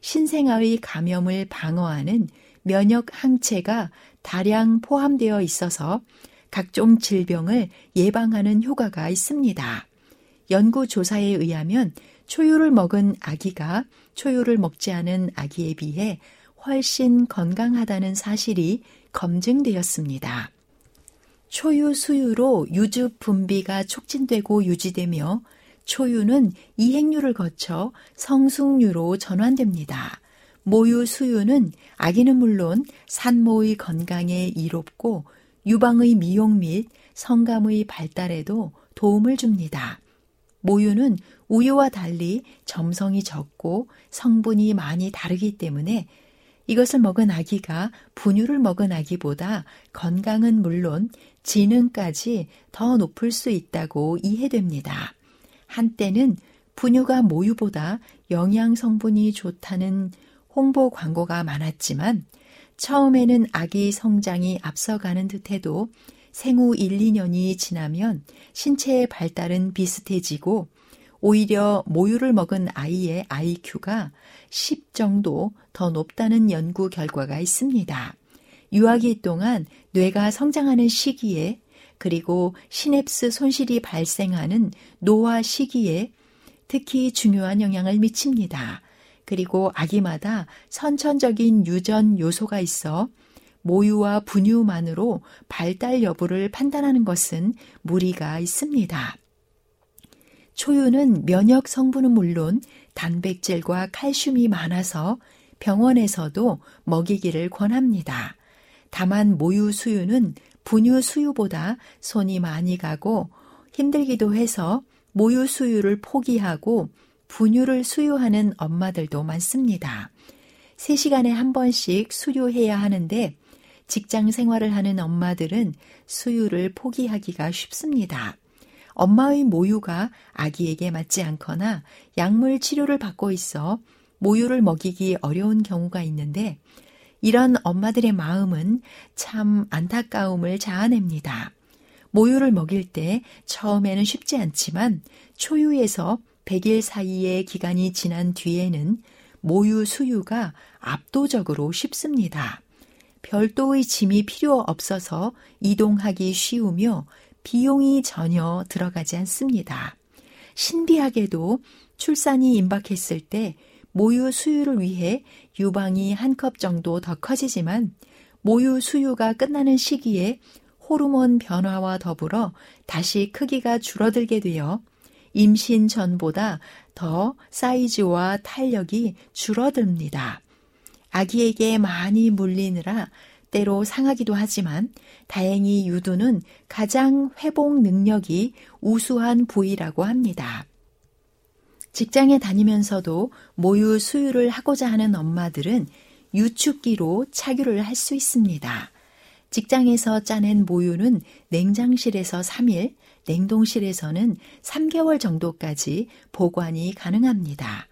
신생아의 감염을 방어하는 면역 항체가 다량 포함되어 있어서 각종 질병을 예방하는 효과가 있습니다. 연구 조사에 의하면 초유를 먹은 아기가 초유를 먹지 않은 아기에 비해 훨씬 건강하다는 사실이 검증되었습니다. 초유 수유로 유즙 분비가 촉진되고 유지되며 초유는 이행류를 거쳐 성숙류로 전환됩니다. 모유 수유는 아기는 물론 산모의 건강에 이롭고 유방의 미용 및 성감의 발달에도 도움을 줍니다. 모유는 우유와 달리 점성이 적고 성분이 많이 다르기 때문에 이것을 먹은 아기가 분유를 먹은 아기보다 건강은 물론 지능까지 더 높을 수 있다고 이해됩니다. 한때는 분유가 모유보다 영양 성분이 좋다는 홍보 광고가 많았지만 처음에는 아기 성장이 앞서가는 듯해도 생후 1, 2년이 지나면 신체의 발달은 비슷해지고 오히려 모유를 먹은 아이의 IQ가 10 정도 더 높다는 연구 결과가 있습니다. 유아기 동안 뇌가 성장하는 시기에 그리고 시냅스 손실이 발생하는 노화 시기에 특히 중요한 영향을 미칩니다. 그리고 아기마다 선천적인 유전 요소가 있어 모유와 분유만으로 발달 여부를 판단하는 것은 무리가 있습니다. 초유는 면역 성분은 물론 단백질과 칼슘이 많아서 병원에서도 먹이기를 권합니다. 다만 모유 수유는 분유 수유보다 손이 많이 가고 힘들기도 해서 모유 수유를 포기하고 분유를 수유하는 엄마들도 많습니다. 3시간에 한 번씩 수유해야 하는데 직장 생활을 하는 엄마들은 수유를 포기하기가 쉽습니다. 엄마의 모유가 아기에게 맞지 않거나 약물 치료를 받고 있어 모유를 먹이기 어려운 경우가 있는데 이런 엄마들의 마음은 참 안타까움을 자아냅니다. 모유를 먹일 때 처음에는 쉽지 않지만 초유에서 100일 사이의 기간이 지난 뒤에는 모유 수유가 압도적으로 쉽습니다. 별도의 짐이 필요 없어서 이동하기 쉬우며 비용이 전혀 들어가지 않습니다. 신비하게도 출산이 임박했을 때 모유 수유를 위해 유방이 한 컵 정도 더 커지지만 모유 수유가 끝나는 시기에 호르몬 변화와 더불어 다시 크기가 줄어들게 되어 임신 전보다 더 사이즈와 탄력이 줄어듭니다. 아기에게 많이 물리느라 때로 상하기도 하지만 다행히 유두는 가장 회복 능력이 우수한 부위라고 합니다. 직장에 다니면서도 모유 수유를 하고자 하는 엄마들은 유축기로 착유를 할 수 있습니다. 직장에서 짜낸 모유는 냉장실에서 3일, 냉동실에서는 3개월 정도까지 보관이 가능합니다.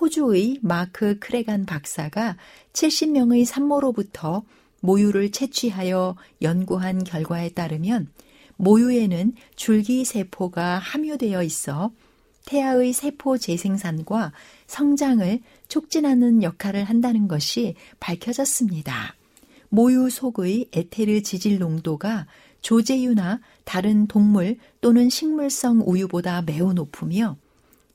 호주의 마크 크레간 박사가 70명의 산모로부터 모유를 채취하여 연구한 결과에 따르면 모유에는 줄기세포가 함유되어 있어 태아의 세포 재생산과 성장을 촉진하는 역할을 한다는 것이 밝혀졌습니다. 모유 속의 에테르 지질 농도가 조제유나 다른 동물 또는 식물성 우유보다 매우 높으며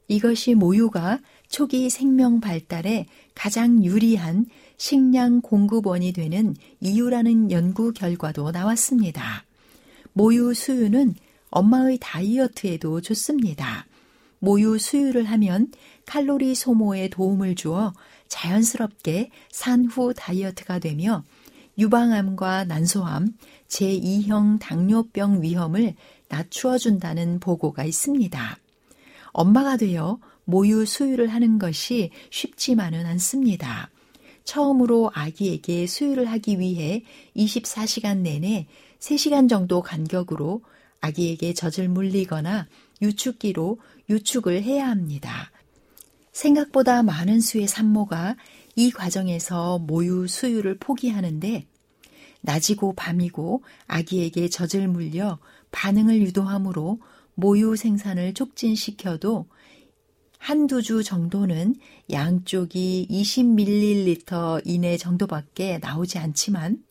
이것이 모유가 초기 생명 발달에 가장 유리한 식량 공급원이 되는 이유라는 연구 결과도 나왔습니다. 모유 수유는 엄마의 다이어트에도 좋습니다. 모유 수유를 하면 칼로리 소모에 도움을 주어 자연스럽게 산후 다이어트가 되며 유방암과 난소암, 제2형 당뇨병 위험을 낮추어 준다는 보고가 있습니다. 엄마가 되어 모유 수유를 하는 것이 쉽지만은 않습니다. 처음으로 아기에게 수유를 하기 위해 24시간 내내 3시간 정도 간격으로 아기에게 젖을 물리거나 유축기로 유축을 해야 합니다. 생각보다 많은 수의 산모가 이 과정에서 모유 수유를 포기하는데 낮이고 밤이고 아기에게 젖을 물려 반응을 유도하므로 모유 생산을 촉진시켜도 한두 주 정도는 양쪽이 20ml 이내 정도밖에 나오지 않지만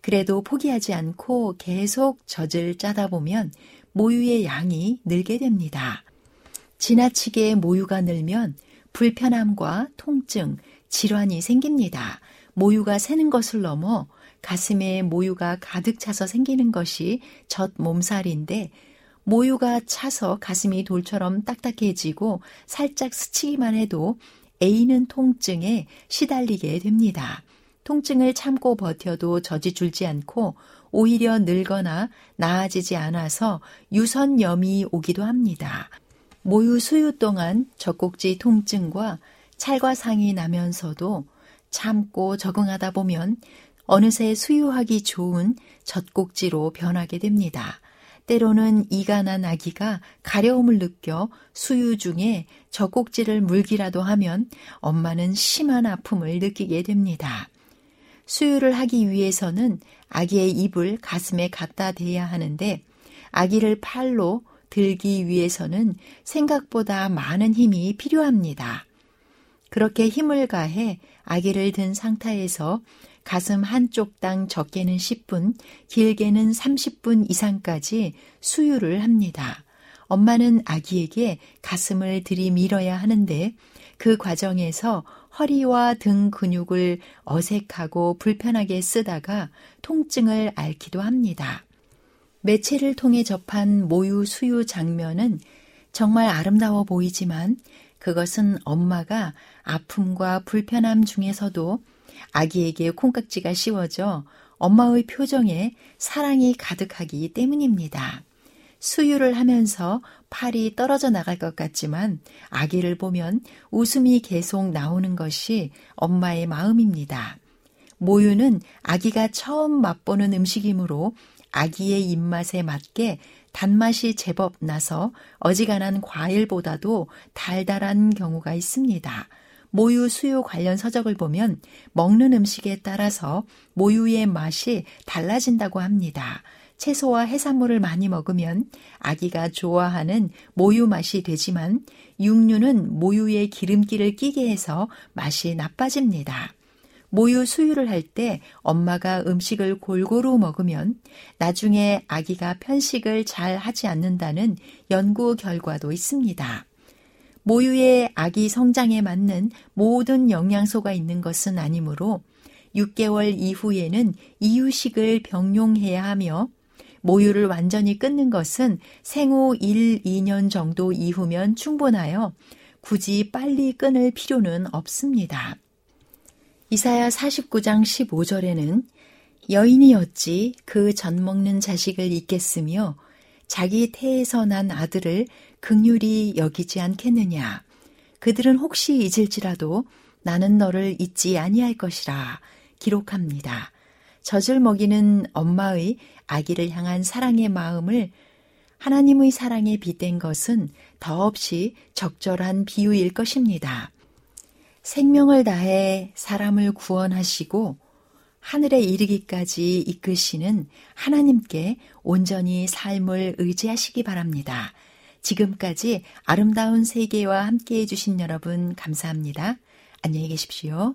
그래도 포기하지 않고 계속 젖을 짜다 보면 모유의 양이 늘게 됩니다. 지나치게 모유가 늘면 불편함과 통증, 질환이 생깁니다. 모유가 새는 것을 넘어 가슴에 모유가 가득 차서 생기는 것이 젖 몸살인데 모유가 차서 가슴이 돌처럼 딱딱해지고 살짝 스치기만 해도 애이는 통증에 시달리게 됩니다. 통증을 참고 버텨도 젖이 줄지 않고 오히려 늘거나 나아지지 않아서 유선염이 오기도 합니다. 모유 수유 동안 젖꼭지 통증과 찰과상이 나면서도 참고 적응하다 보면 어느새 수유하기 좋은 젖꼭지로 변하게 됩니다. 때로는 이가 난 아기가 가려움을 느껴 수유 중에 젖꼭지를 물기라도 하면 엄마는 심한 아픔을 느끼게 됩니다. 수유를 하기 위해서는 아기의 입을 가슴에 갖다 대야 하는데 아기를 팔로 들기 위해서는 생각보다 많은 힘이 필요합니다. 그렇게 힘을 가해 아기를 든 상태에서 가슴 한쪽당 적게는 10분, 길게는 30분 이상까지 수유를 합니다. 엄마는 아기에게 가슴을 들이밀어야 하는데 그 과정에서 허리와 등 근육을 어색하고 불편하게 쓰다가 통증을 앓기도 합니다. 매체를 통해 접한 모유 수유 장면은 정말 아름다워 보이지만 그것은 엄마가 아픔과 불편함 중에서도 아기에게 콩깍지가 씌워져 엄마의 표정에 사랑이 가득하기 때문입니다. 수유를 하면서 팔이 떨어져 나갈 것 같지만 아기를 보면 웃음이 계속 나오는 것이 엄마의 마음입니다. 모유는 아기가 처음 맛보는 음식이므로 아기의 입맛에 맞게 단맛이 제법 나서 어지간한 과일보다도 달달한 경우가 있습니다. 모유 수유 관련 서적을 보면 먹는 음식에 따라서 모유의 맛이 달라진다고 합니다. 채소와 해산물을 많이 먹으면 아기가 좋아하는 모유 맛이 되지만 육류는 모유에 기름기를 끼게 해서 맛이 나빠집니다. 모유 수유를 할 때 엄마가 음식을 골고루 먹으면 나중에 아기가 편식을 잘 하지 않는다는 연구 결과도 있습니다. 모유의 아기 성장에 맞는 모든 영양소가 있는 것은 아니므로 6개월 이후에는 이유식을 병용해야 하며 모유를 완전히 끊는 것은 생후 1, 2년 정도 이후면 충분하여 굳이 빨리 끊을 필요는 없습니다. 이사야 49장 15절에는 여인이 어찌 그 젖 먹는 자식을 잊겠으며 자기 태에서 난 아들을 극률이 여기지 않겠느냐. 그들은 혹시 잊을지라도 나는 너를 잊지 아니할 것이라 기록합니다. 젖을 먹이는 엄마의 아기를 향한 사랑의 마음을 하나님의 사랑에 빗댄 것은 더없이 적절한 비유일 것입니다. 생명을 다해 사람을 구원하시고 하늘에 이르기까지 이끄시는 하나님께 온전히 삶을 의지하시기 바랍니다. 지금까지 아름다운 세계와 함께 해주신 여러분 감사합니다. 안녕히 계십시오.